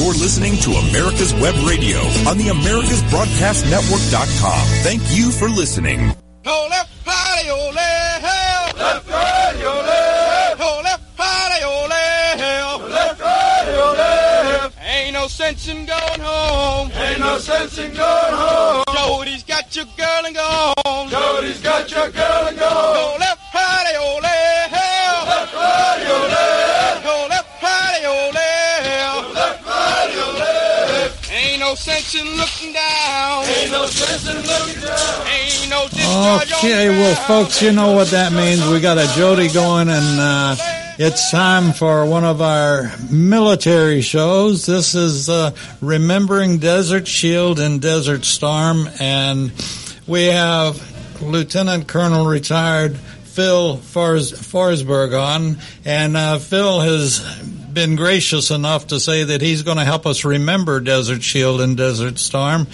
You're listening to America's Web Radio on the AmericasBroadcastNetwork.com. Thank you for listening. Oh, left party, ole, hell. Left party, ole. Oh, left party, ole, hell. Left party, ole. Ain't no sense in going home. Ain't no sense in going home. Jody's got your girl and gone. Jody's got your girl and gone. Oh, left no sense in looking down. Ain't no sense in looking down. Ain't no Okay, well, folks, you know what that means. We got a Jody going, and uh, it's time for one of our military shows. This is uh, Remembering Desert Shield and Desert Storm, and we have Lieutenant Colonel retired Phil Fors- Forsberg on, and uh, Phil has been gracious enough to say that he's going to help us remember Desert Shield and Desert Storm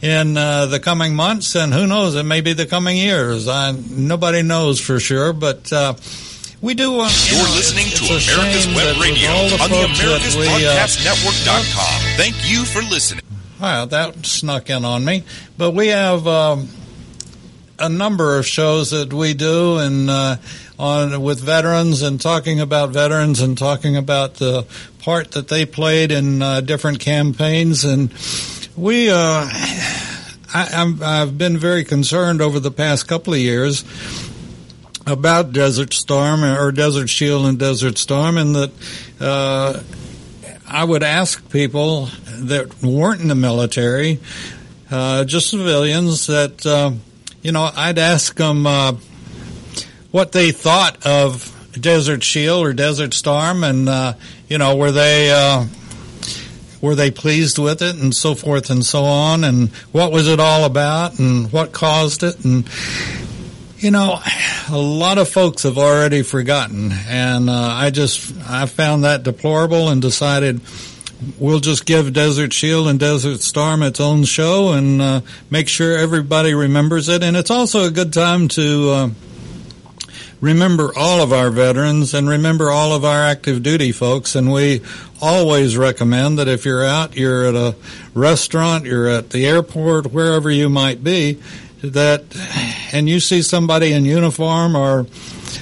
in uh, the coming months, and who knows, it may be the coming years. I, nobody knows for sure, but uh, we do want. you You're know, listening to America's Web Radio the on the we, uh, AmericasBroadcastNetwork.com. Thank you for listening. Wow, that snuck in on me. But we have um, a number of shows that we do, and uh, on with veterans, and talking about veterans, and talking about the part that they played in uh, different campaigns, and we. Uh, I, I've been very concerned over the past couple of years about Desert Storm or Desert Shield and Desert Storm, and that uh, I would ask people that weren't in the military, uh, just civilians, that uh, you know, I'd ask them uh, what they thought of Desert Shield or Desert Storm, and uh, you know, were they uh, were they pleased with it, and so forth and so on, and what was it all about, and what caused it, and you know, a lot of folks have already forgotten, and uh, I just I found that deplorable and decided we'll just give Desert Shield and Desert Storm its own show and uh, make sure everybody remembers it. And it's also a good time to uh, remember all of our veterans and remember all of our active duty folks. And we always recommend that if you're out, you're at a restaurant, you're at the airport, wherever you might be, that and you see somebody in uniform or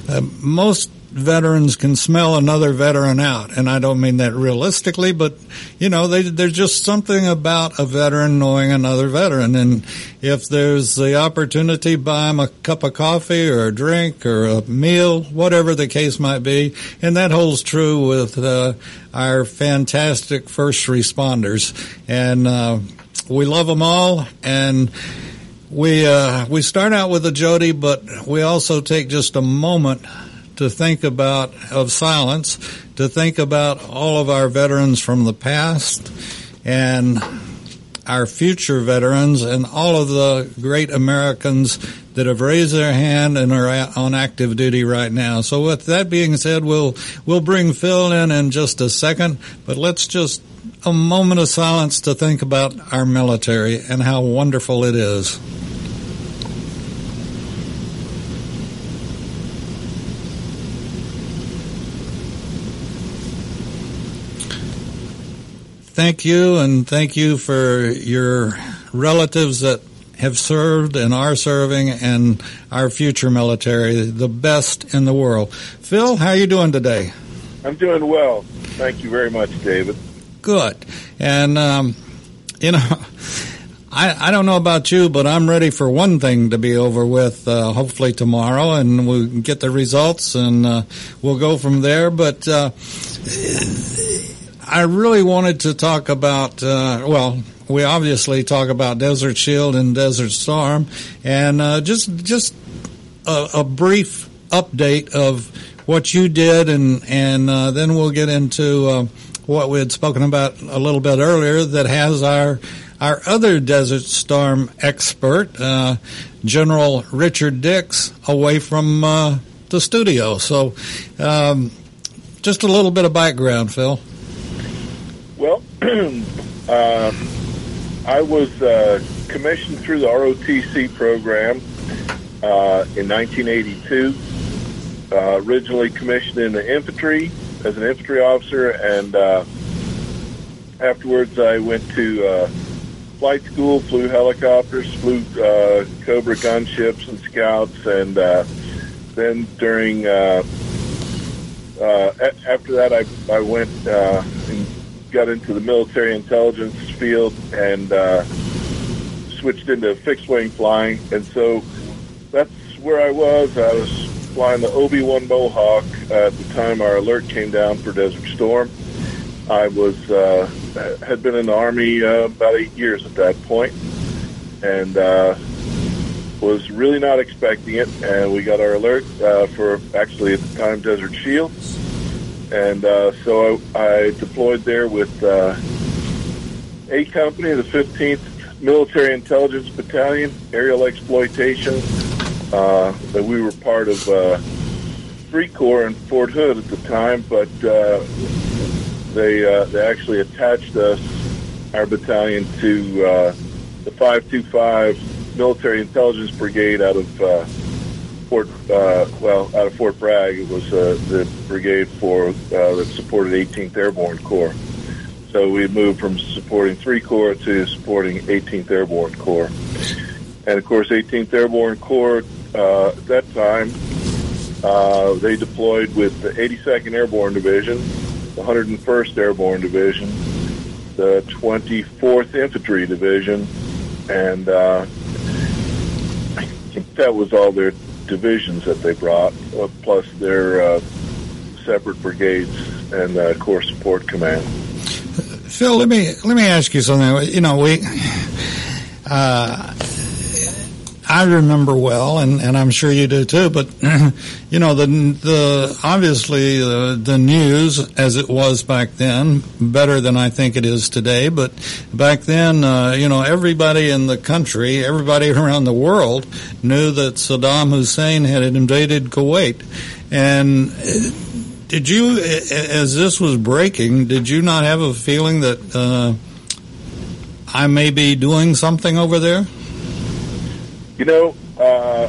uh, most veterans can smell another veteran out. And I don't mean that realistically but you know they, there's just something about a veteran knowing another veteran. And if there's the opportunity buy them a cup of coffee or a drink or a meal whatever the case might be. And that holds true with uh, our fantastic first responders. And uh, we love them all. And we uh, we start out with a Jody, but we also take just a moment to think about of silence, to think about all of our veterans from the past and our future veterans and all of the great Americans that have raised their hand and are on active duty right now. So with that being said, we'll we'll bring Phil in in just a second, but let's just a moment of silence to think about our military and how wonderful it is. Thank you, and thank you for your relatives that have served and are serving, and our future military, the best in the world. Phil, how are you doing today? I'm doing well. Thank you very much, David. Good. And, um, you know, I, I don't know about you, but I'm ready for one thing to be over with, uh, hopefully tomorrow, and we'll get the results and uh, we'll go from there. But uh, I really wanted to talk about, uh, well, we obviously talk about Desert Shield and Desert Storm, and uh, just just a, a brief update of what you did, and and uh, then we'll get into uh, what we had spoken about a little bit earlier. That has our our other Desert Storm expert, uh, General Richard Dix, away from uh, the studio. So, um, just a little bit of background, Phil. Uh, I was uh, commissioned through the ROTC program uh, in 1982. Uh, originally commissioned in the infantry as an infantry officer, and uh, afterwards, I went to uh, flight school, flew helicopters, flew Cobra gunships and scouts, and then during after that, I I went and got into the military intelligence field and uh, switched into fixed wing flying, and so that's where I was. I was flying the OV-1 Mohawk at the time our alert came down for Desert Storm. I was uh, had been in the army uh, about eight years at that point, and uh, was really not expecting it. And we got our alert uh, for actually at the time Desert Shield, and uh, so I, I deployed there with uh, A Company, the 15th Military Intelligence Battalion, aerial exploitation. Uh, that we were part of uh, Corps in Fort Hood at the time, but uh, they uh, they actually attached us, our battalion, to uh, the 525 Military Intelligence Brigade out of Fort uh, well out of Fort Bragg. It was uh, the brigade for uh, that supported 18th Airborne Corps. So we moved from supporting Three Corps to supporting 18th Airborne Corps, and of course 18th Airborne Corps uh, at that time uh, they deployed with the 82nd Airborne Division, the 101st Airborne Division, the 24th Infantry Division, and uh, I think that was all their divisions that they brought, uh, plus their uh, separate brigades and uh, Corps Support Command. Phil, let me let me ask you something. You know, we. Uh, I remember well, and, and I'm sure you do too. But you know, the the obviously the, the news as it was back then better than I think it is today. But back then, uh, you know, everybody in the country, everybody around the world knew that Saddam Hussein had invaded Kuwait, and. Did you, as this was breaking, did you not have a feeling that uh, I may be doing something over there? You know, uh,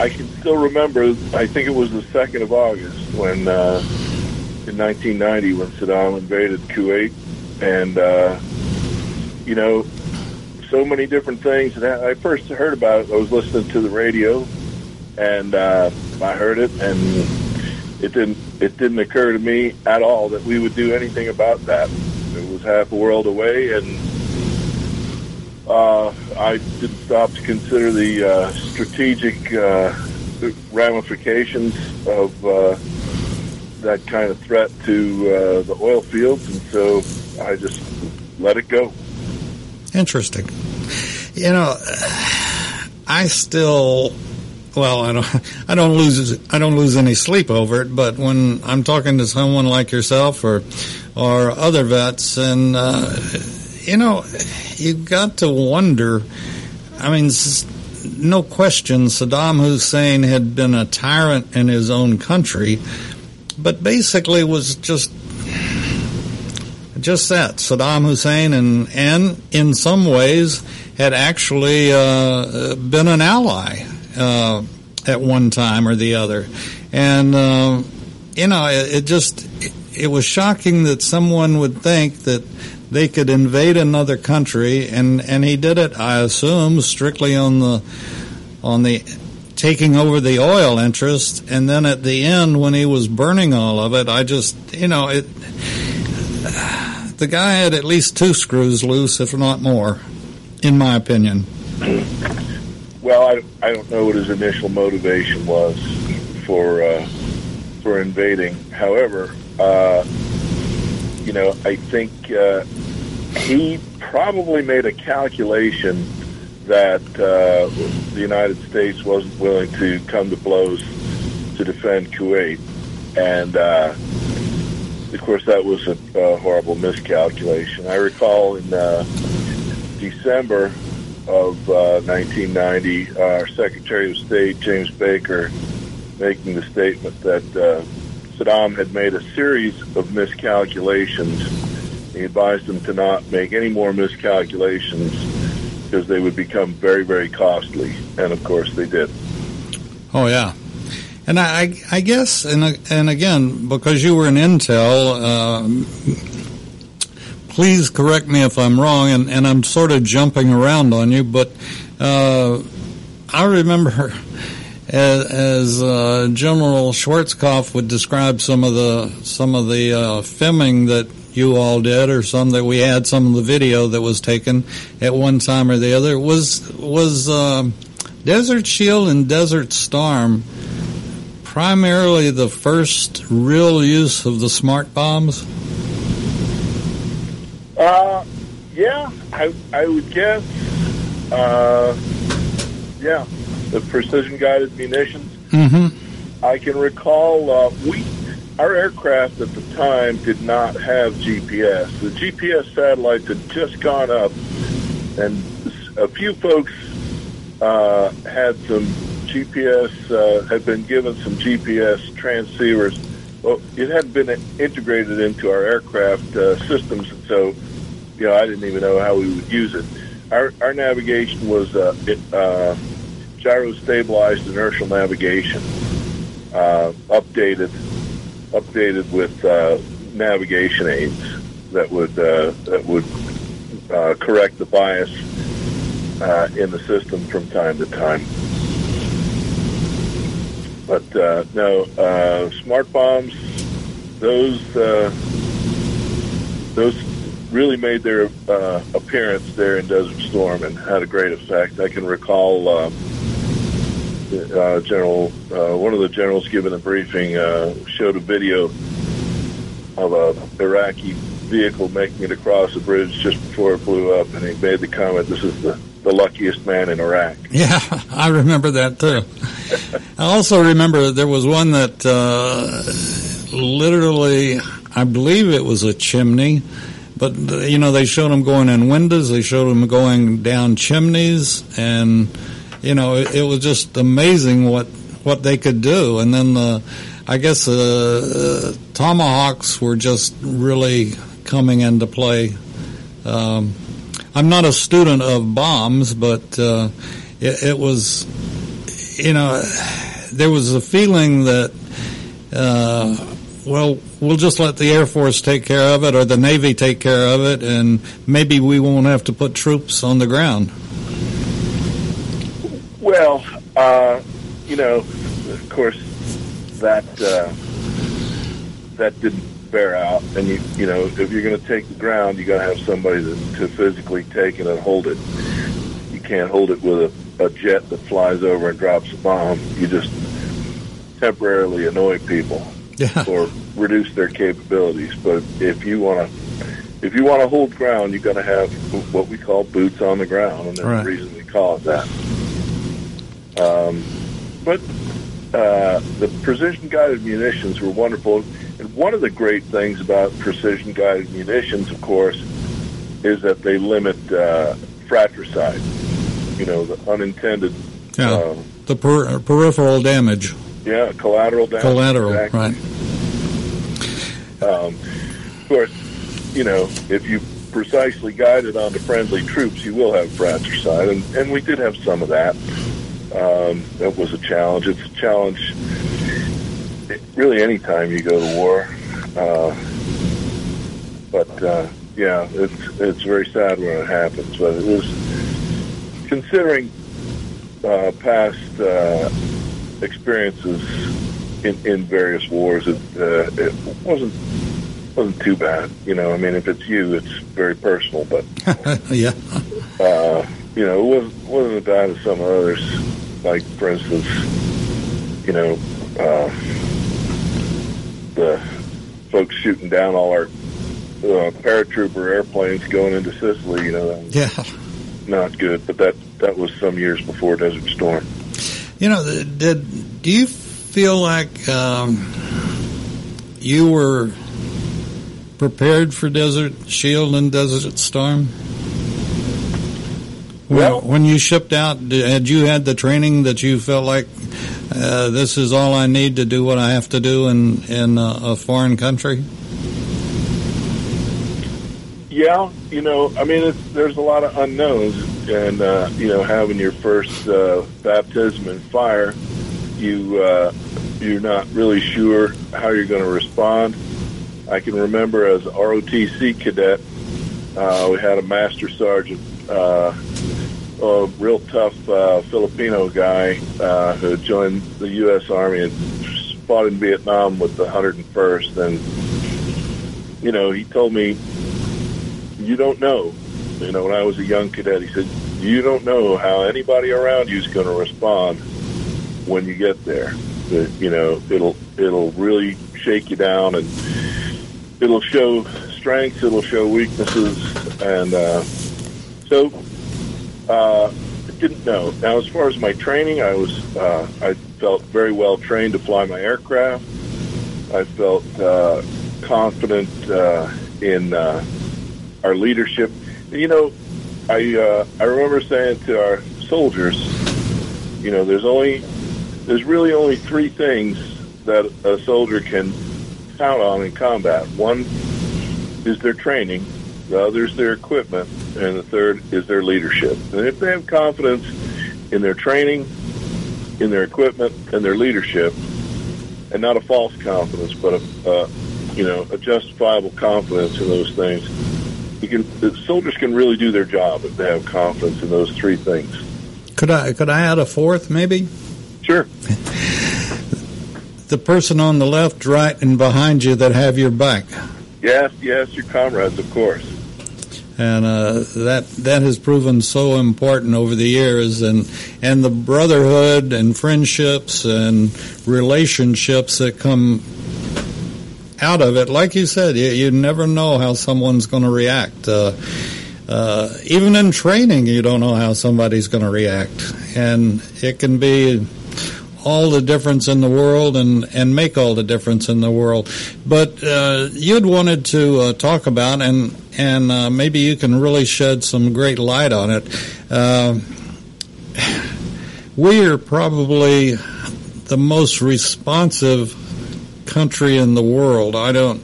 I can still remember. I think it was the second of August when, uh, in 1990, when Saddam invaded Kuwait, and uh, you know, so many different things. And I first heard about it. I was listening to the radio, and uh, I heard it, and it didn't. It didn't occur to me at all that we would do anything about that. It was half a world away, and uh, I didn't stop to consider the uh, strategic uh, ramifications of uh, that kind of threat to uh, the oil fields, and so I just let it go. Interesting. You know, I still. Well, I don't. I don't lose. I don't lose any sleep over it. But when I'm talking to someone like yourself or, or other vets, and uh, you know, you've got to wonder. I mean, no question, Saddam Hussein had been a tyrant in his own country, but basically was just just that Saddam Hussein, and and in some ways had actually uh, been an ally uh, at one time or the other, and uh, you know, it, it just it, it was shocking that someone would think that they could invade another country, and and he did it, I assume, strictly on the on the taking over the oil interest, and then at the end when he was burning all of it, I just you know it. The guy had at least two screws loose, if not more, in my opinion. Well, I, I don't know what his initial motivation was for uh, for invading. However, uh, you know, I think uh, he probably made a calculation that uh, the United States wasn't willing to come to blows to defend Kuwait, and uh, of course that was a, a horrible miscalculation. I recall in uh, December of uh, 1990, our Secretary of State James Baker making the statement that uh, Saddam had made a series of miscalculations. He advised them to not make any more miscalculations because they would become very, very costly. And of course, they did. Oh yeah, and I, I guess, and and again, because you were in Intel, uh, please correct me if I'm wrong, and, and I'm sort of jumping around on you, but uh, I remember as, as uh, General Schwarzkopf would describe some of the some of the uh, filming that you all did, or some that we had, some of the video that was taken at one time or the other was was um, Desert Shield and Desert Storm primarily the first real use of the smart bombs. Uh, yeah, I I would guess. Uh, yeah, the precision guided munitions. Mm-hmm. I can recall uh, we our aircraft at the time did not have GPS. The GPS satellites had just gone up, and a few folks uh, had some GPS, uh, had been given some GPS transceivers. Well, it hadn't been integrated into our aircraft uh, systems, and so, you know, I didn't even know how we would use it. Our, our navigation was uh, it, uh, gyro stabilized inertial navigation, uh, updated updated with uh, navigation aids that would uh, that would uh, correct the bias uh, in the system from time to time. But no, smart bombs, those those really made their uh, appearance there in Desert Storm and had a great effect. I can recall. Uh, uh, general, uh, one of the generals giving a briefing uh, showed a video of a Iraqi vehicle making it across a bridge just before it blew up, and he made the comment, "This is the the luckiest man in Iraq." Yeah, I remember that too. I also remember there was one that uh, literally, I believe it was a chimney. But you know, they showed them going in windows. They showed them going down chimneys, and you know, it, it, was just amazing what what they could do. And then the, I guess uh, uh, tomahawks were just really coming into play. Um, I'm not a student of bombs, but uh, it, it, was, you know, there was a feeling that, uh, well, we'll just let the Air Force take care of it or the Navy take care of it, and maybe we won't have to put troops on the ground. Well, uh, you know, of course, that uh, that didn't bear out, and you you know, if you're going to take the ground, you got to have somebody to, to physically take it and hold it. You can't hold it with a, a jet that flies over and drops a bomb. You just temporarily annoy people yeah. or reduce their capabilities. But if you want to if you want to hold ground, you've got to have what we call boots on the ground, and there's right. a reason we call it that. Um, but uh, the precision guided munitions were wonderful. And one of the great things about precision guided munitions, of course, is that they limit uh, fratricide, you know, the unintended. Yeah, uh, the per- peripheral damage. Yeah, collateral damage. Collateral, exactly. right. Um, of course, you know, if you precisely guided onto friendly troops, you will have fratricide, and, and we did have some of that. Um, that was a challenge. It's a challenge really any time you go to war. Uh, but uh, yeah, it's it's very sad when it happens. But it was considering uh, past uh, experiences in, in various wars. It, uh, it wasn't wasn't too bad. You know, I mean, if it's you, it's very personal. But yeah, uh, you know, it wasn't wasn't as bad as some others. Like, for instance, you know, uh, the folks shooting down all our uh, paratrooper airplanes going into Sicily. You know, that was yeah. not good. But that that was some years before Desert Storm. You know, did do you feel like um, you were prepared for Desert Shield and Desert Storm? When, Well- when you shipped out, had you had the training that you felt like uh, this is all I need to do what I have to do in in a, a foreign country? Yeah, you know, I mean, it's, there's a lot of unknowns, and uh, you know, having your first uh, baptism in fire, you uh, you're not really sure how you're going to respond. I can remember as ROTC cadet, Uh, we had a master sergeant, uh, a real tough uh, Filipino guy uh, who joined the U.S. Army and fought in Vietnam with the 101st. And, you know, he told me, you don't know. You know, when I was a young cadet, he said, you don't know how anybody around you is going to respond when you get there. That, you know, it'll it'll really shake you down and it'll show strengths, it'll show weaknesses, and uh, so uh, I didn't know. Now, as far as my training, I was uh, I felt very well trained to fly my aircraft. I felt uh, confident uh, in uh, our leadership. You know, I uh, I remember saying to our soldiers, you know, there's only there's really only three things that a soldier can count on in combat. One is their training, the other is their equipment, and the third is their leadership. And if they have confidence in their training, in their equipment, and their leadership, and not a false confidence, but a uh, you know a justifiable confidence in those things, you can the soldiers can really do their job if they have confidence in those three things. Could I could I add a fourth, maybe? Sure. The person on the left, right, and behind you that have your back. Yes, yes, your comrades, of course. And uh, that that has proven so important over the years, and and the brotherhood and friendships and relationships that come out of it. Like you said, you, you never know how someone's going to react. Uh, uh, even in training, you don't know how somebody's going to react, and it can be all the difference in the world and, and make all the difference in the world. But uh, you'd wanted to uh, talk about, and and uh, maybe you can really shed some great light on it. Uh, we are probably the most responsive country in the world. I don't.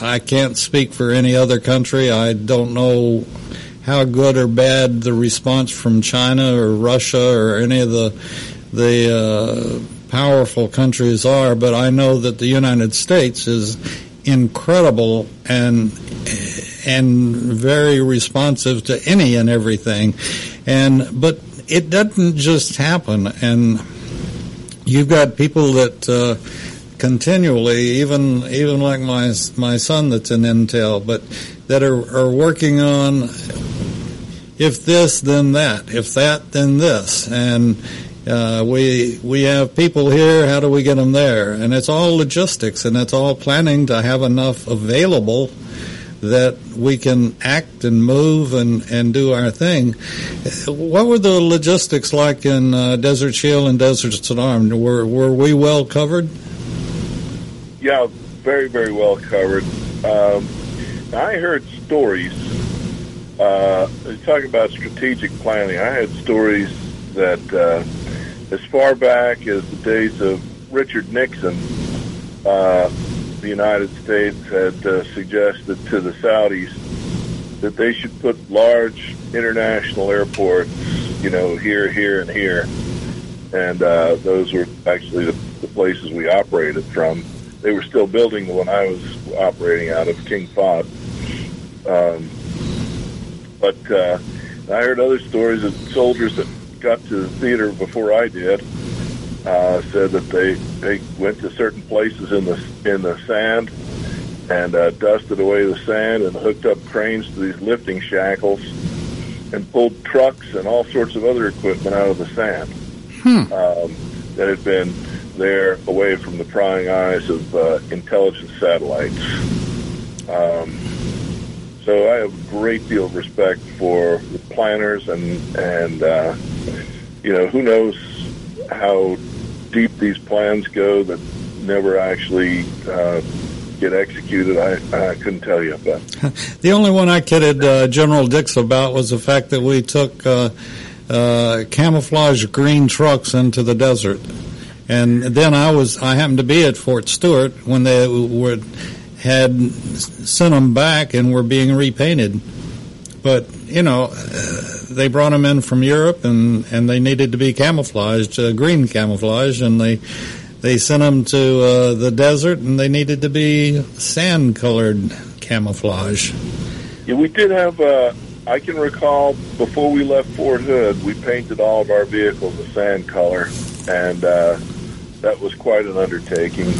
I can't speak for any other country. I don't know how good or bad the response from China or Russia or any of the the uh, powerful countries are, but I know that the United States is incredible and and very responsive to any and everything. And but it doesn't just happen. And you've got people that uh, continually, even even like my my son that's in Intel, but that are, are working on if this then that, if that then this, and uh, we we have people here. How do we get them there? And it's all logistics, and it's all planning to have enough available that we can act and move and, and do our thing. What were the logistics like in uh, Desert Shield and Desert Storm? Were were we well covered? Yeah, very very well covered. Um, I heard stories. Uh, talking about strategic planning, I had stories that uh, as far back as the days of Richard Nixon, uh, the United States had uh, suggested to the Saudis that they should put large international airports, you know, here, here, and here. And uh, those were actually the, the places we operated from. They were still building the one I was operating out of, King Fahd. Um, but uh, I heard other stories of soldiers that got to the theater before I did uh, said that they they went to certain places in the in the sand and uh, dusted away the sand and hooked up cranes to these lifting shackles and pulled trucks and all sorts of other equipment out of the sand Hmm. um, that had been there away from the prying eyes of uh, intelligence satellites. Um, so I have a great deal of respect for the planners and and uh, you know who knows how deep these plans go that never actually uh, get executed. I, I couldn't tell you, but The only one I kidded uh, General Dix about was the fact that we took uh, uh, camouflage green trucks into the desert, and then I was I happened to be at Fort Stewart when they were had sent them back and were being repainted. But you know, uh, they brought them in from Europe, and and they needed to be camouflaged, uh, green camouflage, and they they sent them to uh, the desert, and they needed to be sand colored camouflage. Yeah, we did have. Uh, I can recall before we left Fort Hood, we painted all of our vehicles a sand color, and uh, that was quite an undertaking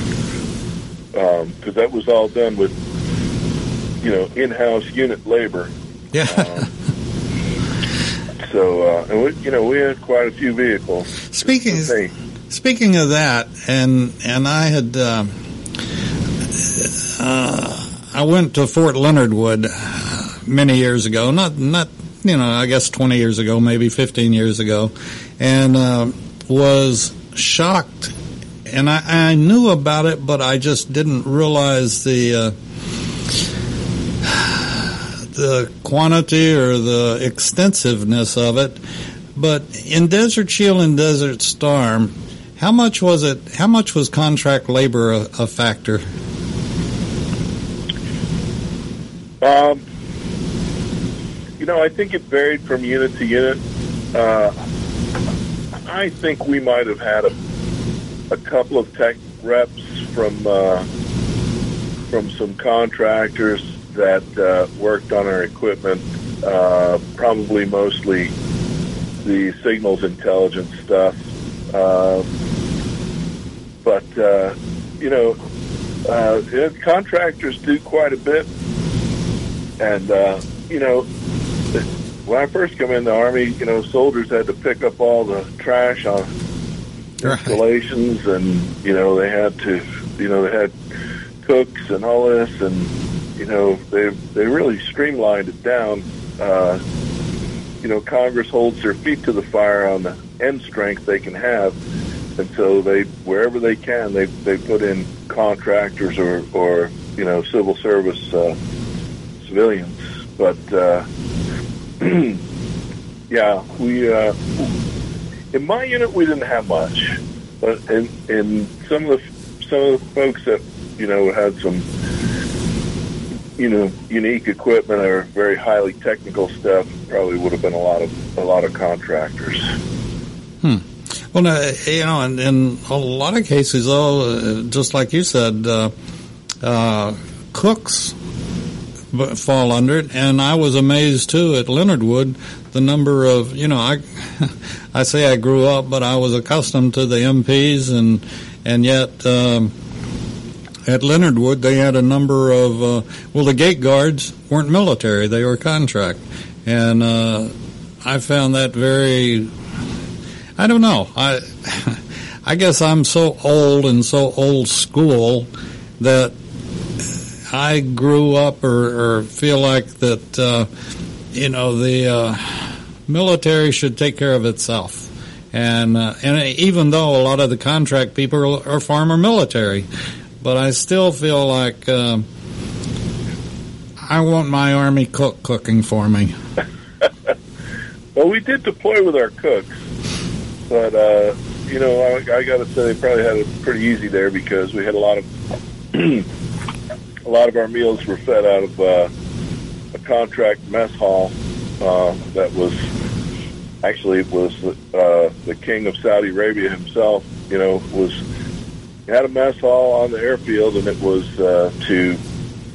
because that was all done with you know in-house unit labor. Yeah. Um, so, uh, and we, you know, we had quite a few vehicles. Speaking speaking of that, and and I had uh, uh, I went to Fort Leonard Wood many years ago. Not not you know I guess twenty years ago, maybe fifteen years ago, and uh, was shocked. And I, I knew about it, but I just didn't realize the uh, the quantity or the extensiveness of it. But in Desert Shield and Desert Storm, how much was it? How much was contract labor a, a factor? Um, you know, I think it varied from unit to unit. Uh, I think we might have had a, a couple of tech reps from uh, from some contractors that uh, worked on our equipment. Uh, probably mostly the signals intelligence stuff, uh, but uh, you know, uh, contractors do quite a bit and uh, you know, when I first come in the army, you know, soldiers had to pick up all the trash on Right. installations, and you know, they had to, you know, they had cooks and all this, and you know, they they really streamlined it down. Uh, you know, Congress holds their feet to the fire on the end strength they can have, and so they wherever they can, they they put in contractors or or you know, civil service. Uh, civilians. But uh, yeah, we uh, in my unit we didn't have much, but in in some of the some of the folks that you know had some you know unique equipment or very highly technical stuff probably would have been a lot of a lot of contractors. Hmm. Well, you know, in, in a lot of cases, though, uh, just like you said, uh, uh, cooks fall under it, and I was amazed too at Leonard Wood the number of you know I I say I grew up, but I was accustomed to the MPs, and and yet. Um, at Leonard Wood, they had a number of uh, well, the gate guards weren't military; they were contract, and uh, I found that very I don't know. I I guess I'm so old and so old school that I grew up or, or feel like that uh, you know the uh, military should take care of itself. And uh, and even though a lot of the contract people are former military, but I still feel like um, I want my army cook cooking for me. Well, we did deploy with our cooks, but uh, you know, I, I got to say they probably had it pretty easy there because we had a lot of a lot of our meals were fed out of uh, a contract mess hall uh, that was actually it was uh, the king of Saudi Arabia himself. You know, was had a mess hall on the airfield, and it was uh, to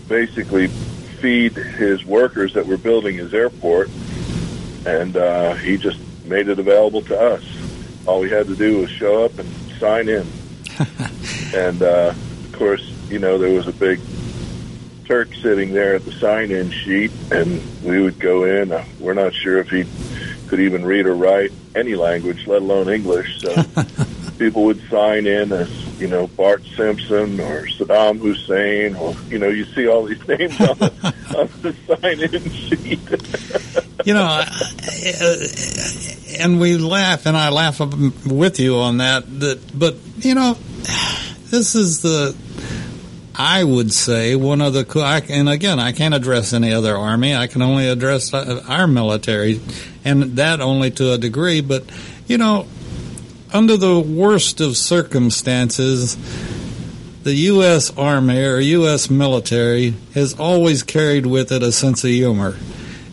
basically feed his workers that were building his airport, and uh, he just made it available to us. All we had to do was show up and sign in, and uh, of course, you know, there was a big Turk sitting there at the sign-in sheet, and we would go in. Uh, we're not sure if he could even read or write any language, let alone English. So people would sign in as you know Bart Simpson or Saddam Hussein, or you know you see all these names on the, on the sign-in sheet. you know, and we laugh, and I laugh with you on that. That, but you know, this is the, I would say one of the, and again, I can't address any other army. I can only address uh, our military, and that only to a degree. But you know, under the worst of circumstances, the U.S. Army or U.S. military has always carried with it a sense of humor.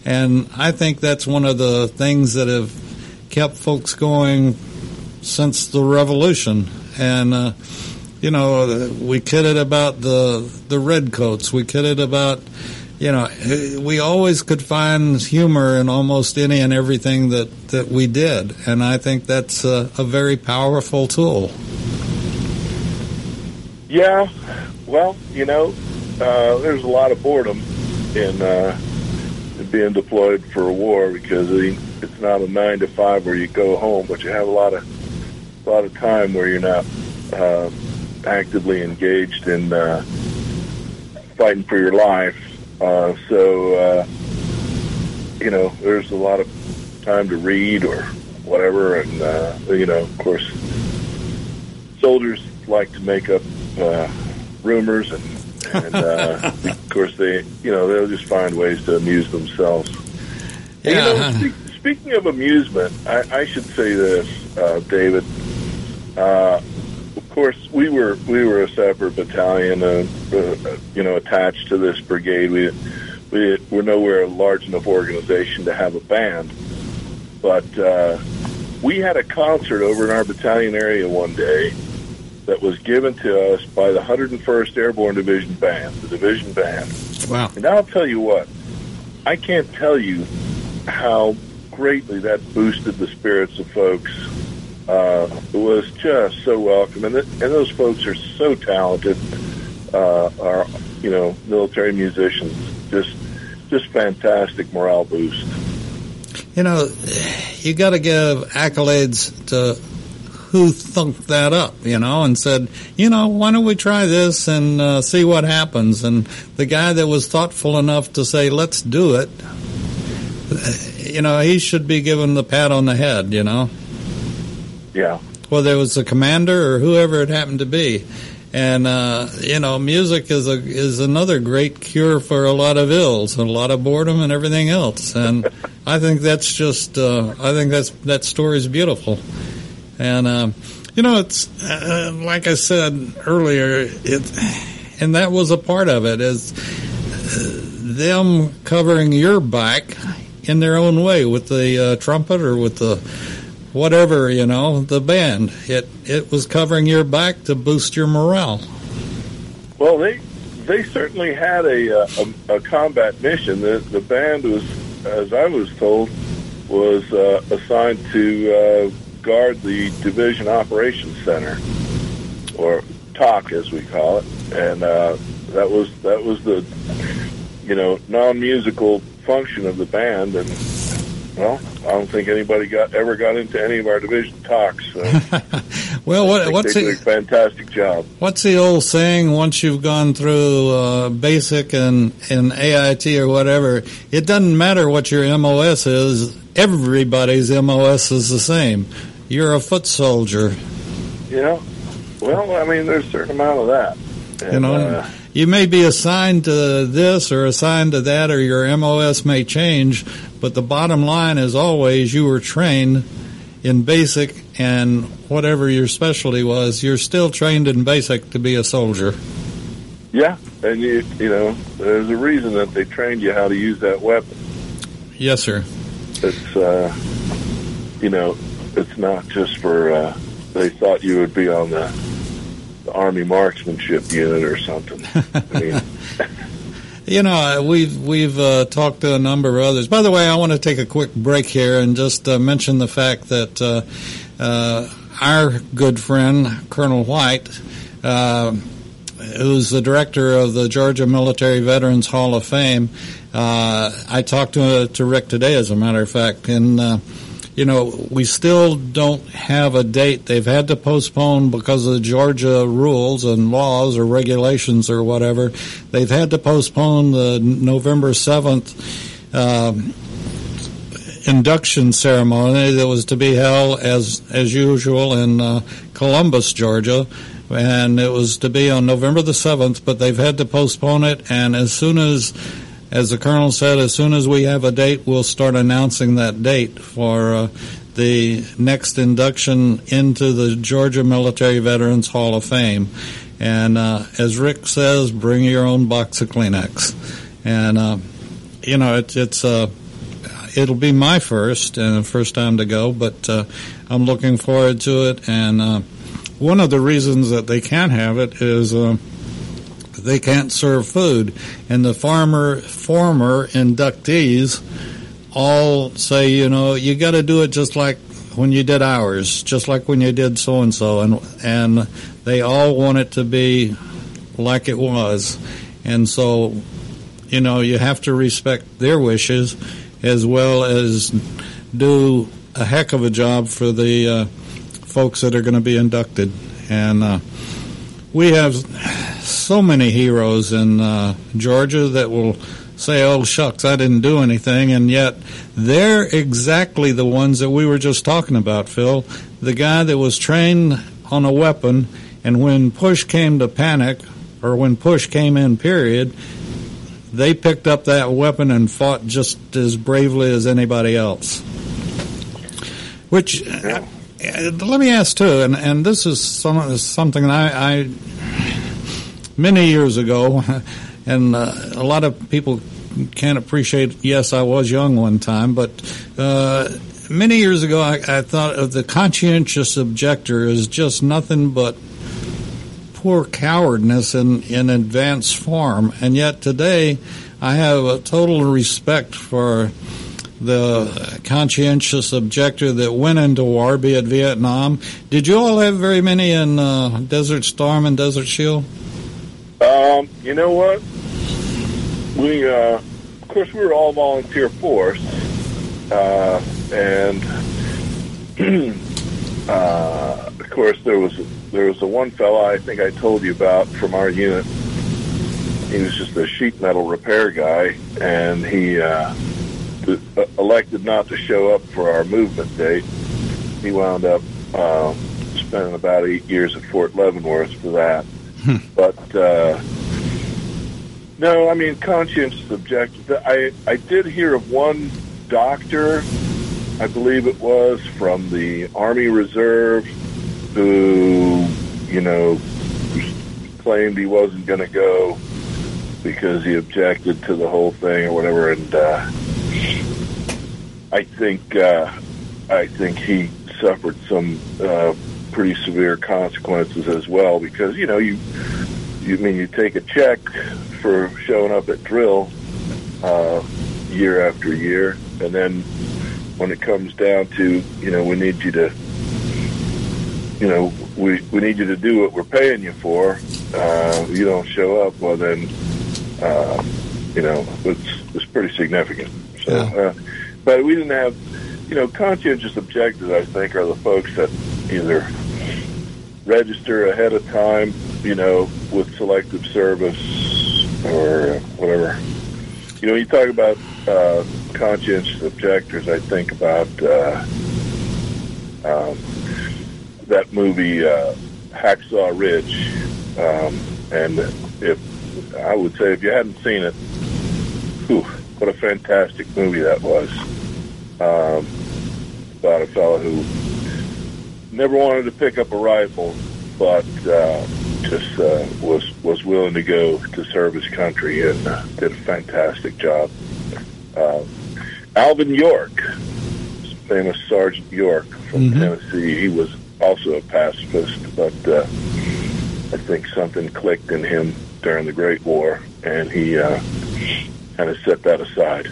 And I think that's one of the things that have kept folks going since the revolution. And, uh, you know, we kidded about the, the redcoats. We kidded about you know, we always could find humor in almost any and everything that, that we did. And I think that's a, a very powerful tool. Yeah, well, you know, uh, there's a lot of boredom in, uh, in being deployed for a war because it's not a nine to five where you go home, but you have a lot of a lot of time where you're not uh, actively engaged in uh, fighting for your life. Uh, so, uh, you know, there's a lot of time to read or whatever, and uh, you know, of course, soldiers like to make up uh, rumors, and, and uh, of course they, you know, they'll just find ways to amuse themselves. Yeah. you know, spe- speaking of amusement, I, I should say this, uh, David. Uh, course, we were we were a separate battalion, uh, uh, you know, attached to this brigade. We we were nowhere a large enough organization to have a band, but uh, we had a concert over in our battalion area one day that was given to us by the 101st Airborne Division Band, the division band. Wow. And I'll tell you what, I can't tell you how greatly that boosted the spirits of folks. Uh, was just so welcome, and, th- and those folks are so talented. Uh, are you know military musicians? Just just fantastic morale boost. You know, you got to give accolades to who thunk that up, you know, and said, you know, why don't we try this and uh, see what happens? And the guy that was thoughtful enough to say, let's do it, uh, you know, he should be given the pat on the head, you know, Yeah, whether it was the commander or whoever it happened to be. And uh, you know, music is a is another great cure for a lot of ills, and a lot of boredom, and everything else. And I think that's just uh, I think that's that story is beautiful. And um, you know, it's uh, like I said earlier, it and that was a part of it is uh, them covering your back in their own way with the uh, trumpet or with the whatever you know the band it it was covering your back to boost your morale Well, they they certainly had a uh, a, a combat mission. The the band was, as I was told, was uh, assigned to uh, guard the division operations center, or TOC as we call it, and uh, that was that was the you know non musical function of the band and. Well, I don't think anybody got ever got into any of our division TOCs. So well what what's they the fantastic job. what's the old saying once you've gone through uh, basic and and AIT or whatever it doesn't matter what your MOS is everybody's MOS is the same you're a foot soldier You know, well, I mean, there's a certain amount of that. And, you know uh, you may be assigned to this or assigned to that or your MOS may change but the bottom line is always you were trained in basic and whatever your specialty was you're still trained in basic to be a soldier yeah, and you, you know, there's a reason that they trained you how to use that weapon. yes sir It's, uh, you know, it's not just for. Uh, they thought you would be on the, the Army marksmanship unit or something. Mean, You know, we've we've uh, talked to a number of others. By the way, I want to take a quick break here and just uh, mention the fact that uh, uh, our good friend Colonel White, uh, who's the director of the Georgia Military Veterans Hall of Fame, uh, I talked to to Rick today, as a matter of fact, and. You know, we still don't have a date. They've had to postpone because of the Georgia rules and laws or regulations or whatever. They've had to postpone the November 7th um, induction ceremony that was to be held as as usual in uh, Columbus, Georgia. And it was to be on November the 7th, but they've had to postpone it. And as soon as as the colonel said, as soon as we have a date, we'll start announcing that date for uh, the next induction into the Georgia Military Veterans Hall of Fame. And uh, as Rick says, bring your own box of Kleenex. And uh, you know, it's it's uh, it'll be my first and first time to go, but uh, I'm looking forward to it. And uh, one of the reasons that they can't have it is. They can't serve food, and the farmer former inductees all say, you know, you got to do it just like when you did ours, just like when you did so and so, and and they all want it to be like it was, and so you know you have to respect their wishes as well as do a heck of a job for the uh, folks that are going to be inducted, and uh, we have so many heroes in uh, Georgia that will say, oh, shucks, I didn't do anything. And yet they're exactly the ones that we were just talking about, Phil. The guy that was trained on a weapon, and when push came to panic, or when push came in, period, they picked up that weapon and fought just as bravely as anybody else. Which, uh, let me ask too, and, and this is some, something I, I many years ago, and uh, a lot of people can't appreciate. Yes, I was young one time, but uh, many years ago, I, I thought of the conscientious objector as just nothing but poor cowardness in, in advanced form. And yet today, I have a total respect for the conscientious objector that went into war, be it Vietnam. Did you all have very many in uh, Desert Storm and Desert Shield? Um, you know what? We, uh, of course, we were all volunteer force, uh, and uh, of course there was there was the one fellow I think I told you about from our unit. He was just a sheet metal repair guy, and he uh, elected not to show up for our movement date. He wound up uh, spending about eight years at Fort Leavenworth for that. But uh, no, I mean conscientious objective. I I did hear of one doctor, I believe it was from the Army Reserve, who you know claimed he wasn't going to go because he objected to the whole thing or whatever, and uh, I think uh, I think he suffered some uh, pretty severe consequences as well because you know you you mean you take a check for showing up at drill uh, year after year, and then when it comes down to you know we need you to you know we we need you to do what we're paying you for, uh, you don't show up, well then uh, you know it's it's pretty significant. So, yeah. uh, but we didn't have you know conscientious objectors. I think are the folks that either register ahead of time, you know, with selective service or whatever. You know, you talk about uh, conscientious objectors. I think about uh, um, that movie uh, Hacksaw Ridge, um, and if I would say if you hadn't seen it, whew, what a fantastic movie that was um, about a fellow who never wanted to pick up a rifle, but uh, just uh, was was willing to go to serve his country and uh, did a fantastic job. Uh, Alvin York, famous Sergeant York from mm-hmm. Tennessee, he was also a pacifist, but uh, I think something clicked in him during the Great War, and he uh, kind of set that aside.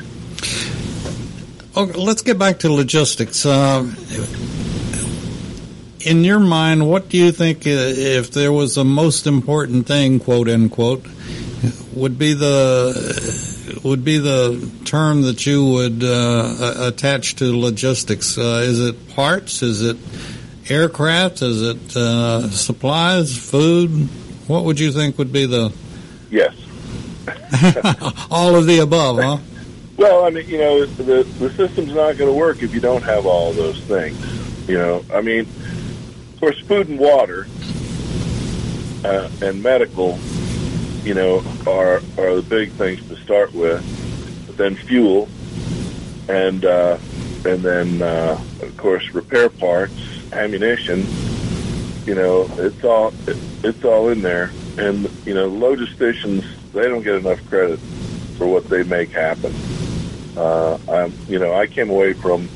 Okay, let's get back to logistics. Uh, in your mind, what do you think uh, if there was a most important thing, quote unquote, would be the would be the term that you would uh, attach to logistics? Uh, is it parts? Is it aircraft? Is it uh, supplies, food? What would you think would be the? Yes. all of the above, huh? Well, I mean, you know, the the system's not going to work if you don't have all those things. You know, I mean, of course, food and water uh, and medical, you know, are are the big things to start with. But then fuel, and uh, and then uh, of course repair parts, ammunition. You know, it's all it, it's all in there. And you know, logisticians they don't get enough credit for what they make happen. Uh, I'm, you know, I came away from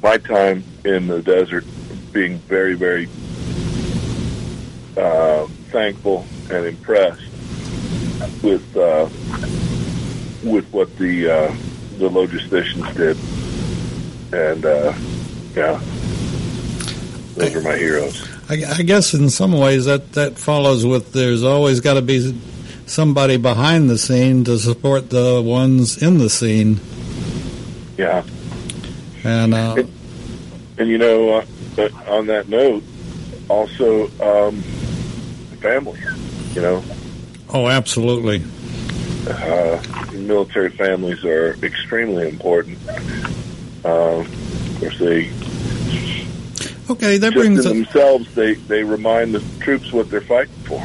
my time in the desert being very, very uh, thankful and impressed with uh, with what the uh, the logisticians did, and uh, yeah, those are my heroes. I, I guess in some ways that that follows with there's always got to be somebody behind the scene to support the ones in the scene. Yeah, and uh, and you know, uh, on that note, also um, family. You know. Oh, absolutely. Uh, military families are extremely important. Uh, of course, they okay. That brings in themselves. They they remind the troops what they're fighting for.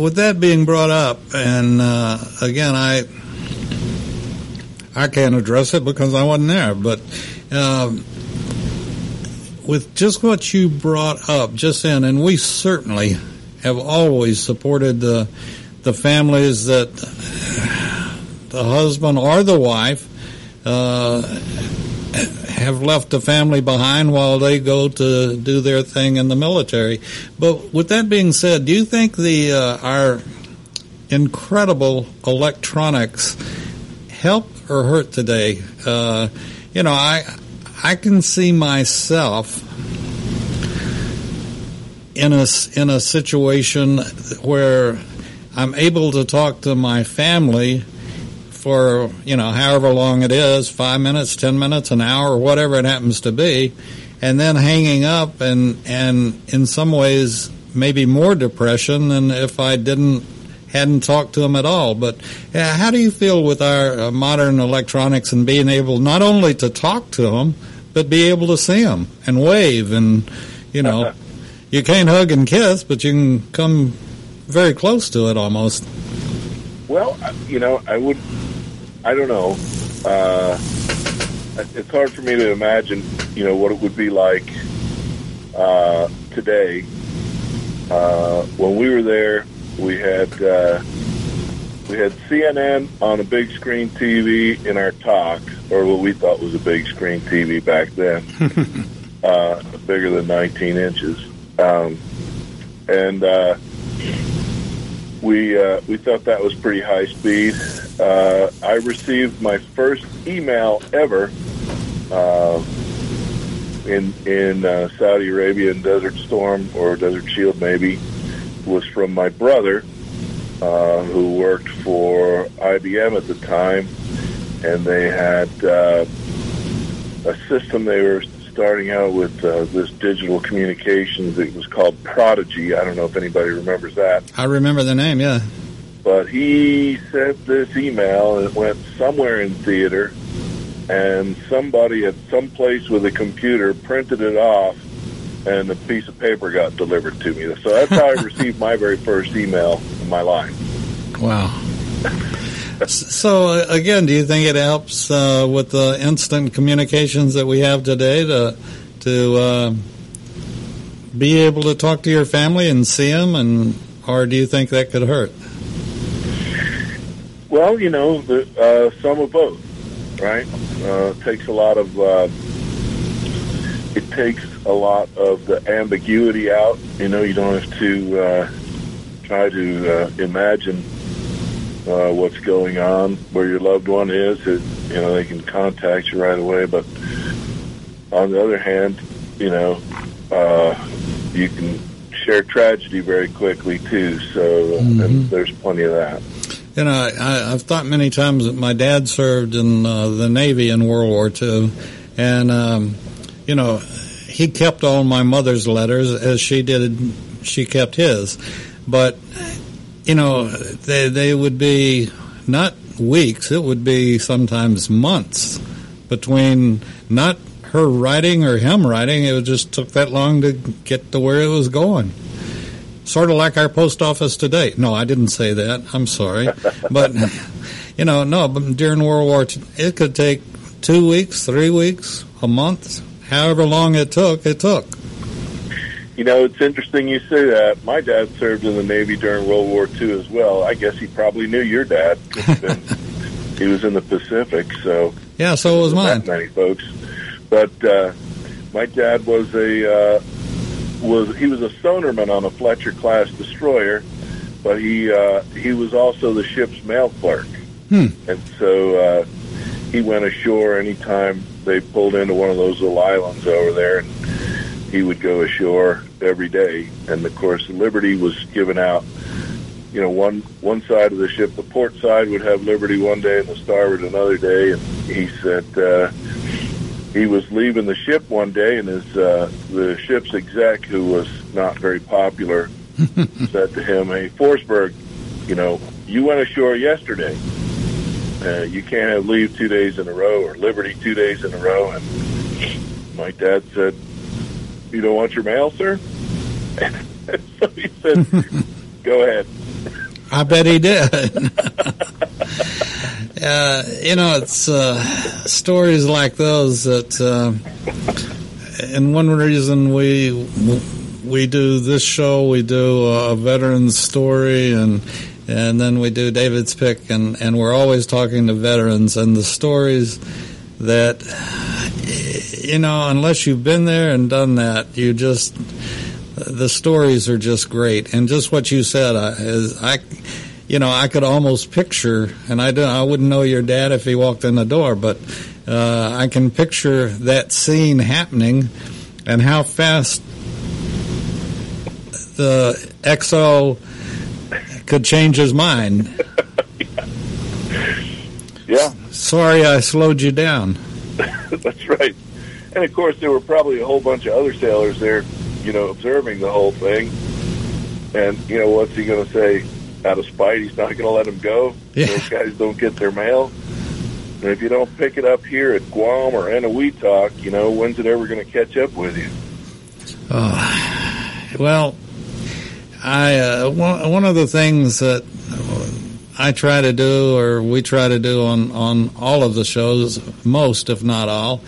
With that being brought up, and uh, again, I I can't address it because I wasn't there, but. Um, with just what you brought up just then, and we certainly have always supported the the families that the husband or the wife uh, have left the family behind while they go to do their thing in the military. But with that being said, do you think the uh, our incredible electronics help or hurt today? Uh, you know, I I can see myself in a in a situation where I'm able to talk to my family for you know however long it is five minutes ten minutes an hour whatever it happens to be and then hanging up and and in some ways maybe more depression than if I didn't hadn't talked to them at all but yeah, how do you feel with our uh, modern electronics and being able not only to talk to them but be able to see them and wave and you know you can't hug and kiss but you can come very close to it almost well you know I would I don't know. Uh, it's hard for me to imagine, you know, what it would be like uh, today. Uh, when we were there, we had uh, we had CNN on a big screen TV in our TOC, or what we thought was a big screen TV back then, uh, bigger than 19 inches, um, and uh, we uh, we thought that was pretty high speed. Uh, I received my first email ever uh, in in uh, Saudi Arabia in Desert Storm or Desert Shield, maybe was from my brother uh, who worked for IBM at the time, and they had uh, a system they were starting out with uh, this digital communications. It was called Prodigy. I don't know if anybody remembers that. I remember the name, yeah. But he sent this email, and it went somewhere in theater, and somebody at some place with a computer printed it off, and a piece of paper got delivered to me. So that's how I received my very first email in my life. Wow. So uh, again, do you think it helps uh, with the instant communications that we have today to to uh, be able to talk to your family and see them, and or do you think that could hurt? Well, you know, the, uh, some of both, right? Uh, it takes a lot of uh, it takes a lot of the ambiguity out. You know, you don't have to uh, try to uh, imagine uh, what's going on, where your loved one is. It, you know, they can contact you right away. But on the other hand, you know, uh, you can share tragedy very quickly too. So Mhm. and there's plenty of that. You know, I, I've thought many times that my dad served in uh, the Navy in World War II, and um, you know, he kept all my mother's letters as she did. She kept his, but you know, they they would be not weeks. It would be sometimes months between not her writing or him writing. It just took that long to get to where it was going sort of like our post office today. No, I didn't say that. I'm sorry, but you know, no. But during World War II, it could take two weeks, three weeks, a month, however long it took. It took. You know, it's interesting you say that. My dad served in the Navy during World War II as well. I guess he probably knew your dad. Been, he was in the Pacific, so Yeah, so was mine. not many folks. But uh, my dad was a uh, was he was a sonarman on a Fletcher class destroyer, but he uh, he was also the ship's mail clerk, Hmm. and so uh, he went ashore anytime they pulled into one of those little islands over there, and he would go ashore every day. And of course, Liberty was given out. You know, one one side of the ship, the port side, would have Liberty one day, and the starboard another day. And he said uh, he was leaving the ship one day, and his uh, the ship's exec, who was not very popular, said to him, "Hey, Forsberg, you know, you went ashore yesterday. Uh, you can't have leave two days in a row or Liberty two days in a row." And my dad said, "You don't want your mail, sir?" so he said, "Go ahead." I bet he did. uh, you know, it's uh, stories like those that, uh, and one reason we we do this show, we do a veteran's story, and and then we do David's pick, and and we're always talking to veterans and the stories that you know, unless you've been there and done that, you just the stories are just great, and just what you said I, is I, you know, I could almost picture, and I don't, I wouldn't know your dad if he walked in the door, but uh, I can picture that scene happening, and how fast the XO could change his mind. Yeah, Sorry, I slowed you down. that's right. And of course, there were probably a whole bunch of other sailors there, you know, observing the whole thing. And you know, what's he going to say? Out of spite, he's not going to let them go. Yeah. Those guys don't get their mail. And if you don't pick it up here at Guam or Eniwetok, you know, when's it ever going to catch up with you? Uh, well, I uh, one, one of the things that I try to do, or we try to do on on all of the shows, most if not all.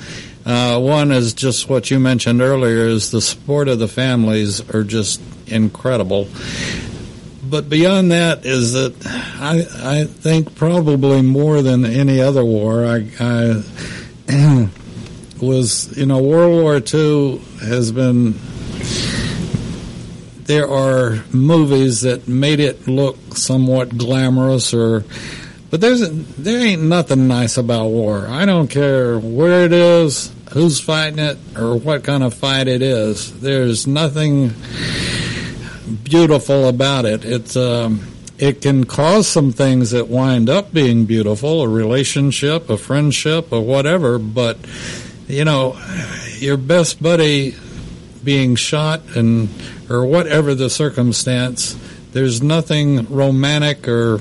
Uh, one is just what you mentioned earlier: is the support of the families are just incredible. But beyond that, is that I I think probably more than any other war, I, I was you know World War II has been there are movies that made it look somewhat glamorous or but there's there ain't nothing nice about war. I don't care where it is, who's fighting it, or what kind of fight it is. There's nothing beautiful about it. It's um, it can cause some things that wind up being beautiful, a relationship, a friendship, or whatever. But you know, your best buddy being shot and or whatever the circumstance, there's nothing romantic or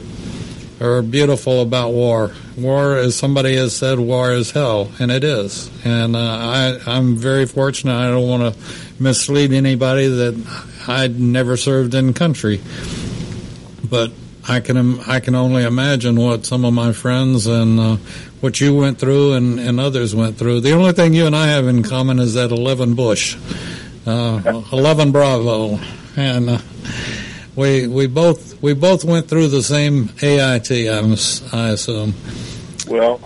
or beautiful about war. War, as somebody has said, war is hell, and it is. And uh, I, I'm very fortunate. I don't want to mislead anybody that I'd never served in country, but I can I can only imagine what some of my friends and uh, what you went through and, and others went through. The only thing you and I have in common is that 11 Bush, uh, 11 Bravo, and uh, we we both we both went through the same AIT. I'm, I assume. Well,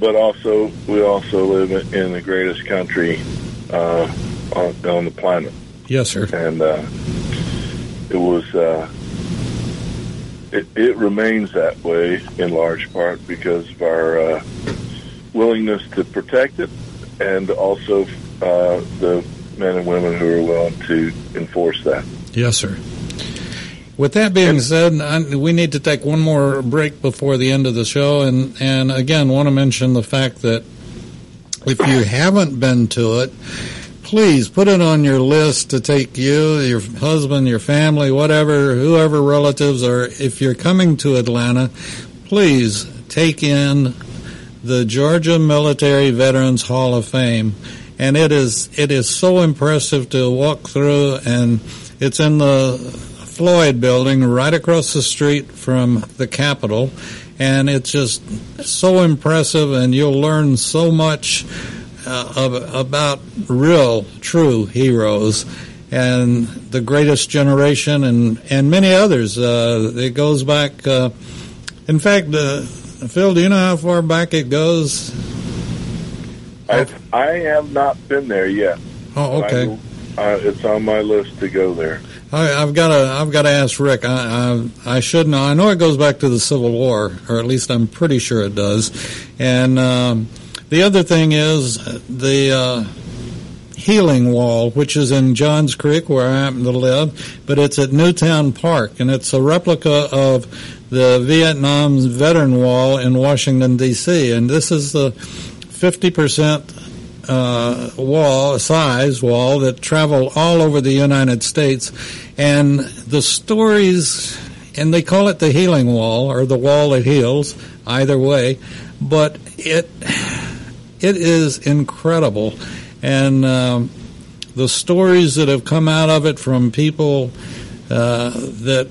but also we also live in- the greatest country uh, on, on the planet, Yes, sir. and uh, it was. Uh, it, it remains that way in large part because of our uh, willingness to protect it, and also uh, the men and women who are willing to enforce that. Yes, sir. With that being said, I, we need to take one more break before the end of the show, and and again, want to mention the fact that if you haven't been to it, please put it on your list to take you, your husband, your family, whatever, whoever relatives, or if you're coming to Atlanta, please take in the Georgia Military Veterans Hall of Fame, and it is it is so impressive to walk through, and it's in the Floyd Building, right across the street from the Capitol, and it's just so impressive, and you'll learn so much uh, of, about real, true heroes. And the greatest generation, and, and many others. Uh, it goes back. Uh, in fact, uh, Phil, do you know how far back it goes? I I have not been there yet. Oh, but I okay. uh, it's on my list to go there. I, have got to I've got to ask Rick. I, I, I should know. I know it goes back to the Civil War, or at least I'm pretty sure it does. And um, the other thing is the uh, Healing Wall, which is in Johns Creek, where I happen to live, but it's at Newtown Park, and it's a replica of the Vietnam Veteran Wall in Washington D.C. And this is the 50 percent uh, wall, size wall that travel all over the United States, and the stories, and they call it the healing wall or the wall that heals, either way, but it it is incredible, and um, the stories that have come out of it from people uh, that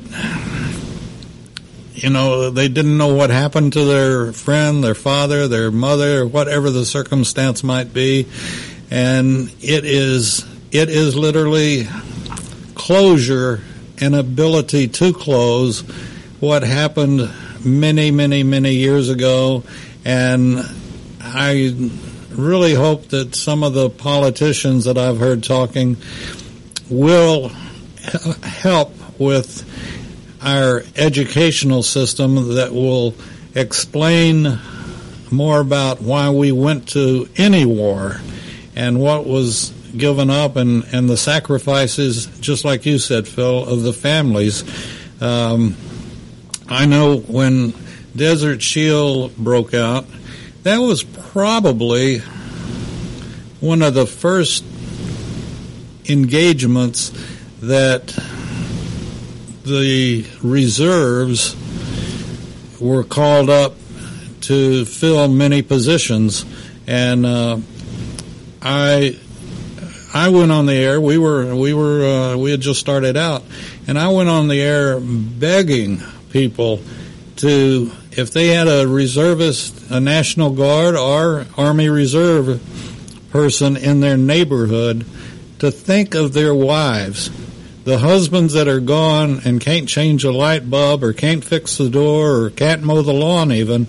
you know, they didn't know what happened to their friend, their father, their mother, whatever the circumstance might be. And it is, it is literally closure and ability to close what happened many, many, many years ago. And I really hope that some of the politicians that I've heard talking will help with our educational system that will explain more about why we went to any war and what was given up and, and the sacrifices, just like you said, Phil, of the families. Um, I know when Desert Shield broke out, that was probably one of the first engagements that the reserves were called up to fill many positions, and uh, I I went on the air. We were we were uh, we had just started out, and I went on the air begging people to if they had a reservist, a National Guard or Army Reserve person in their neighborhood, to think of their wives the husbands that are gone and can't change a light bulb or can't fix the door or can't mow the lawn even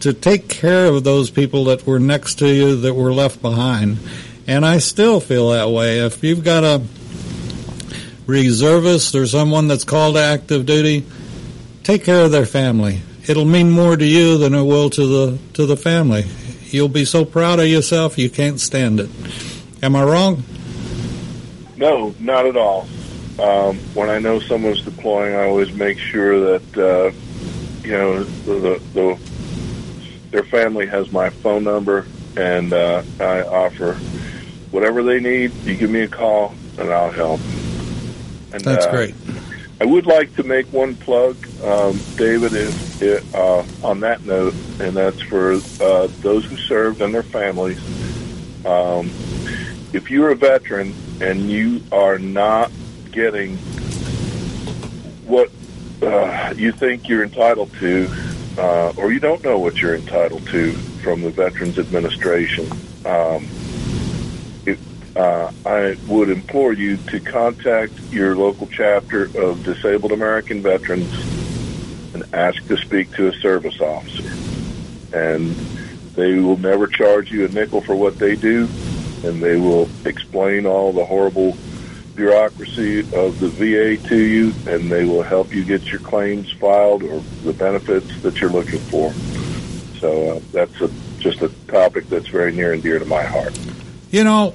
to take care of those people that were next to you that were left behind. And I still feel that way. If you've got a reservist or someone that's called to active duty, take care of their family. It'll mean more to you than it will to the to the family. You'll be so proud of yourself you can't stand it. Am I wrong? No, not at all. Um, when I know someone's deploying, I always make sure that uh, you know the, the, the their family has my phone number, and uh, I offer whatever they need. You give me a call, and I'll help. And, That's uh, great. I would like to make one plug, um, David, if, if, uh, on that note, and that's for uh, those who served and their families. Um, if you're a veteran and you are not getting what uh, you think you're entitled to, uh, or you don't know what you're entitled to from the Veterans Administration, um, it, uh, I would implore you to contact your local chapter of Disabled American Veterans and ask to speak to a service officer. And they will never charge you a nickel for what they do, and they will explain all the horrible bureaucracy of the VA to you, and they will help you get your claims filed or the benefits that you're looking for. So uh, that's a, just a topic that's very near and dear to my heart. You know,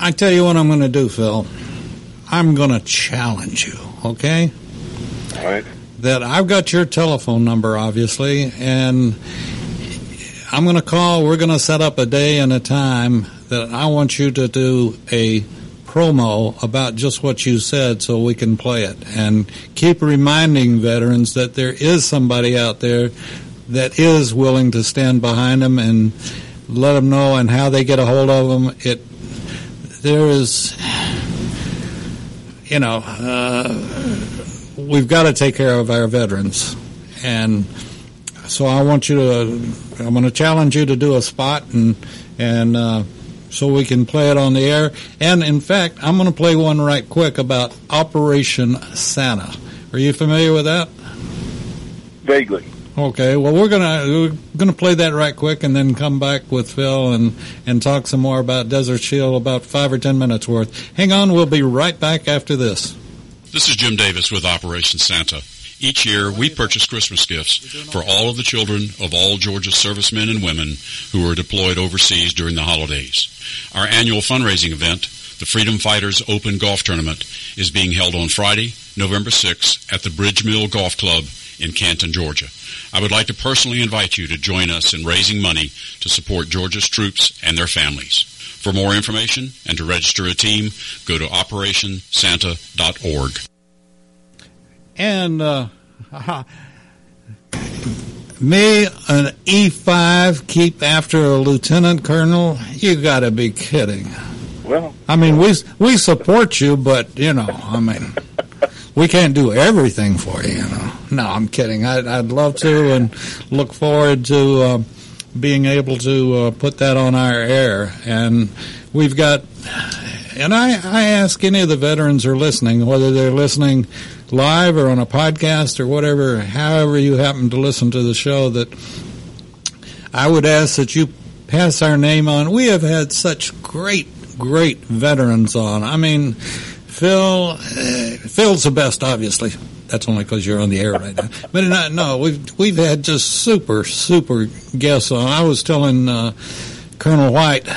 I tell you what I'm going to do, Phil. I'm going to challenge you, okay? All right. That I've got your telephone number, obviously, and I'm going to call. We're going to set up a day and a time that I want you to do a promo about just what you said so we can play it and keep reminding veterans that there is somebody out there that is willing to stand behind them and let them know and how they get a hold of them. It there is, you know, uh, we've got to take care of our veterans, and so I want you to. I'm going to challenge you to do a spot and and. Uh, so we can play it on the air. And in fact, I'm going to play one right quick about Operation Santa. Are you familiar with that? Vaguely. Okay, well we're gonna we're gonna play that right quick and then come back with Phil and and talk some more about Desert Shield about five or ten minutes worth. Hang on, we'll be right back after this. This is Jim Davis with Operation Santa. Each year, we purchase Christmas gifts for all of the children of all Georgia servicemen and women who are deployed overseas during the holidays. Our annual fundraising event, the Freedom Fighters Open Golf Tournament, is being held on Friday, November 6th at the Bridge Mill Golf Club in Canton, Georgia. I would like to personally invite you to join us in raising money to support Georgia's troops and their families. For more information and to register a team, go to operationsanta.org. And uh, me, an E5, keep after a lieutenant colonel? You got to be kidding. Well, I mean, we we support you, but you know, I mean, we can't do everything for you. You know, no, I'm kidding. I'd, I'd love to, and look forward to uh, being able to uh, put that on our air. And we've got, and I I ask any of the veterans who are listening, whether they're listening live or on a podcast or whatever, however you happen to listen to the show, that I would ask that you pass our name on. We have had such great great veterans on. I mean, Phil, uh, Phil's the best, obviously. That's only because you're on the air right now. But not, no, we've we've had just super super guests on. I was telling uh, Colonel White,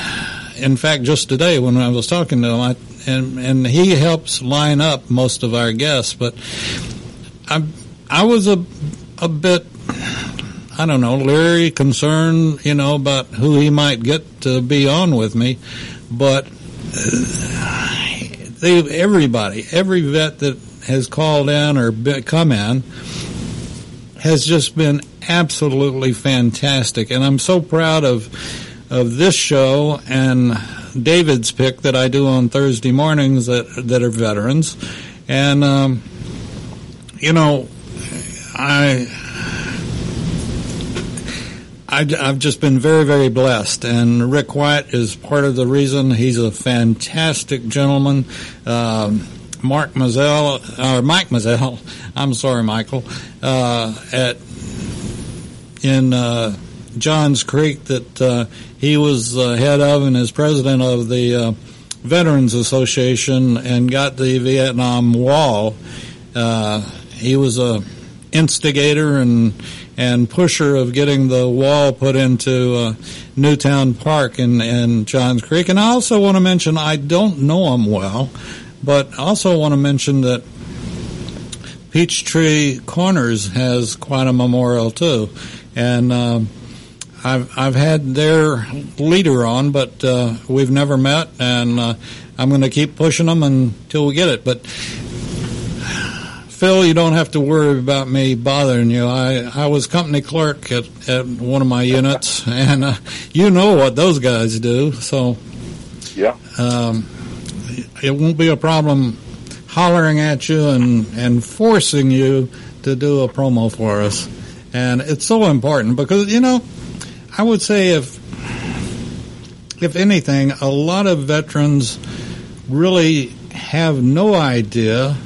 in fact, just today when I was talking to him, I, and and he helps line up most of our guests. But I I was a a bit I don't know, leery, concerned, you know, about who he might get to be on with me. But uh, they, everybody, every vet that has called in or come in has just been absolutely fantastic, and I'm so proud of of this show and David's pick that I do on Thursday mornings that that are veterans, and um, you know, I I, have just been very, very blessed, and Rick White is part of the reason. He's a fantastic gentleman. Um, Mark Mazzell, or Mike Mazzell, I'm sorry, Michael, uh, at in uh, Johns Creek that uh, he was uh, head of and is president of the uh, Veterans Association and got the Vietnam Wall. Uh, he was a instigator and and pusher of getting the wall put into uh, Newtown Park in, in Johns Creek. And I also want to mention, I don't know him well, but also want to mention that Peachtree Corners has quite a memorial too. And um, I've, I've had their leader on, but uh, we've never met, and uh, I'm going to keep pushing them until we get it. But Phil, you don't have to worry about me bothering you. I, I was company clerk at, at one of my units, and uh, you know what those guys do. So, yeah, um, it won't be a problem hollering at you and, and forcing you to do a promo for us. And it's so important because, you know, I would say if if anything, a lot of veterans really have no idea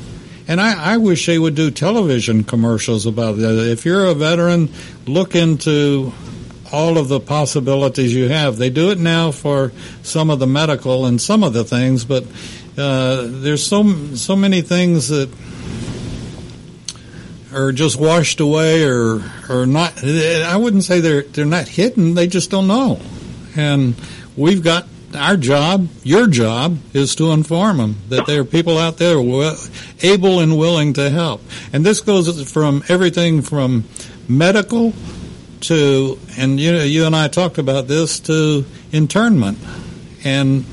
and I, I, wish they would do television commercials about that. If you're a veteran, look into all of the possibilities you have. They do it now for some of the medical and some of the things, but uh, there's so so many things that are just washed away or or not. I wouldn't say they're they're not hidden. They just don't know, and we've got our job, your job, is to inform them that there are people out there able and willing to help. And this goes from everything from medical to, and you know, you and I talked about this, to internment. And,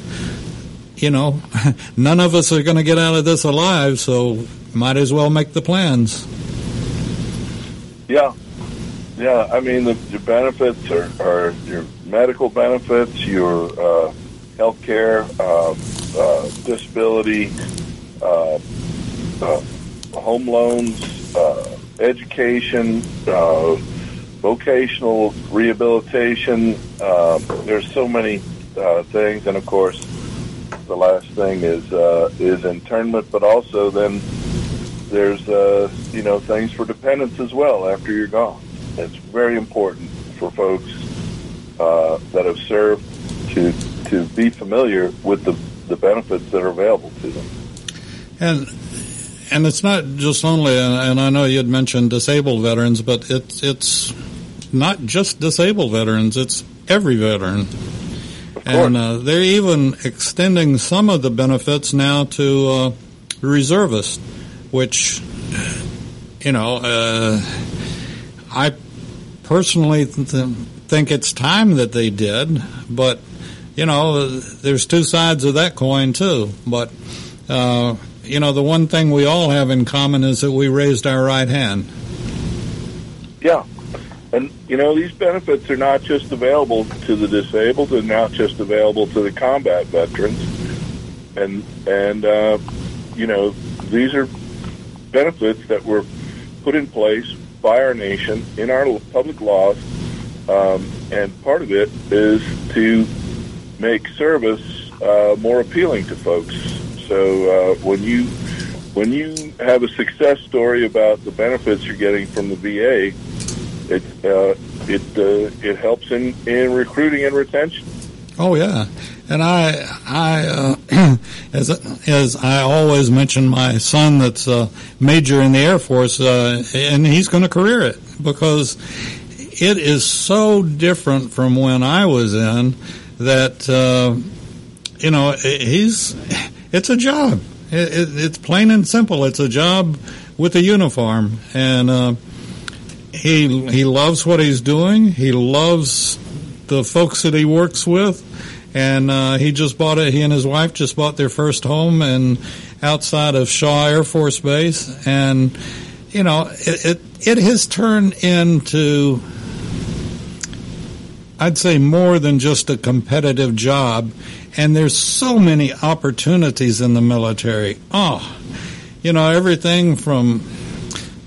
you know, none of us are going to get out of this alive, so might as well make the plans. Yeah. Yeah, I mean, the, the benefits are, are your medical benefits, your uh, health care, uh, uh, disability, uh, uh, home loans, uh, education, uh, vocational rehabilitation. Uh, there's so many things, and of course, the last thing is is internment, but also then there's uh, you know things for dependents as well after you're gone. It's very important for folks uh, that have served to to be familiar with the, the benefits that are available to them. And and it's not just only, and I know you had mentioned disabled veterans, but it's it's not just disabled veterans; it's every veteran. And uh, they're even extending some of the benefits now to uh, reservists, which, you know, uh, I personally th- think it's time that they did, but, you know, there's two sides of that coin, too. But, uh, you know, the one thing we all have in common is that we raised our right hand. Yeah. And, you know, these benefits are not just available to the disabled and not just available to the combat veterans. And, and uh, you know, these are benefits that were put in place by our nation in our public laws. Um, and part of it is to make service uh, more appealing to folks. So uh, when you when you have a success story about the benefits you're getting from the VA, it uh, it uh, it helps in, in recruiting and retention. Oh yeah, and I I uh, as as I always mention my son that's a major in the Air Force, uh, and he's going to career it because it is so different from when I was in that uh, you know he's it's a job. It, it, it's plain and simple. It's a job with a uniform, and uh, he he loves what he's doing. He loves the folks that he works with, and uh, he just bought it. He and his wife just bought their first home and outside of Shaw Air Force Base, and you know it it, it has turned into. I'd say more than just a competitive job, and there's so many opportunities in the military. Oh, you know everything from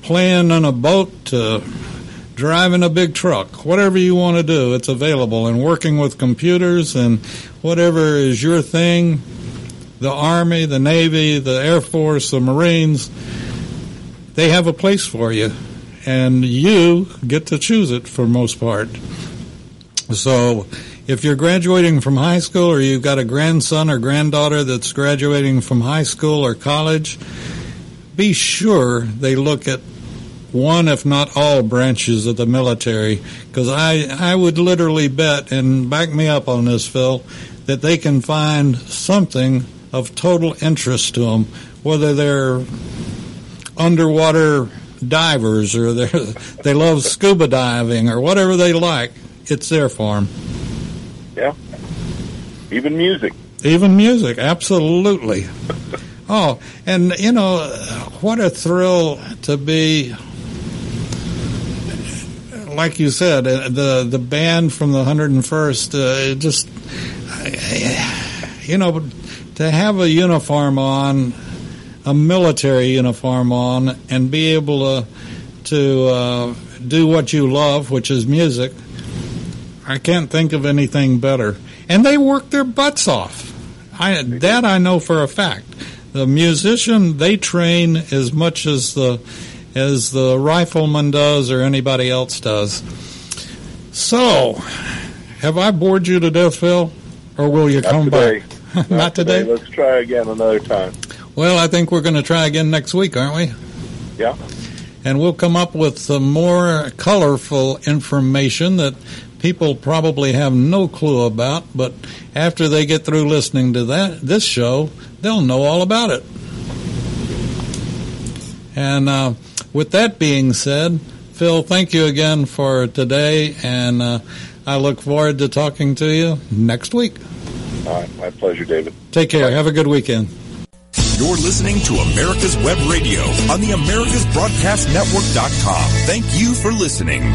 playing on a boat to driving a big truck, whatever you want to do, it's available. And working with computers and whatever is your thing, the Army, the Navy, the Air Force, the Marines, they have a place for you. And you get to choose it for most part. So if you're graduating from high school or you've got a grandson or granddaughter that's graduating from high school or college, be sure they look at one, if not all, branches of the military. Because I, I would literally bet, and back me up on this, Phil, that they can find something of total interest to them, whether they're underwater divers or they they love scuba diving or whatever they like. It's there for them. Yeah. Even music. Even music, absolutely. oh, and you know, what a thrill to be like you said, uh, the the band from the 101st, uh, just you know, to have a uniform on, a military uniform on, and be able to to uh, do what you love, which is music. I can't think of anything better. And they work their butts off. I, that I know for a fact. The musician they train as much as the as the rifleman does or anybody else does. So, have I bored you to death, Phil? Or will you Not come today. back? Not, Not today? Let's try again another time. Well, I think we're going to try again next week, aren't we? Yeah. And we'll come up with some more colorful information that people probably have no clue about, but after they get through listening to that this show, they'll know all about it. And uh, with that being said, Phil, thank you again for today, and uh, I look forward to talking to you next week. All right. My pleasure, David. Take care. Have a good weekend. You're listening to America's Web Radio on the AmericasBroadcastNetwork.com. Thank you for listening.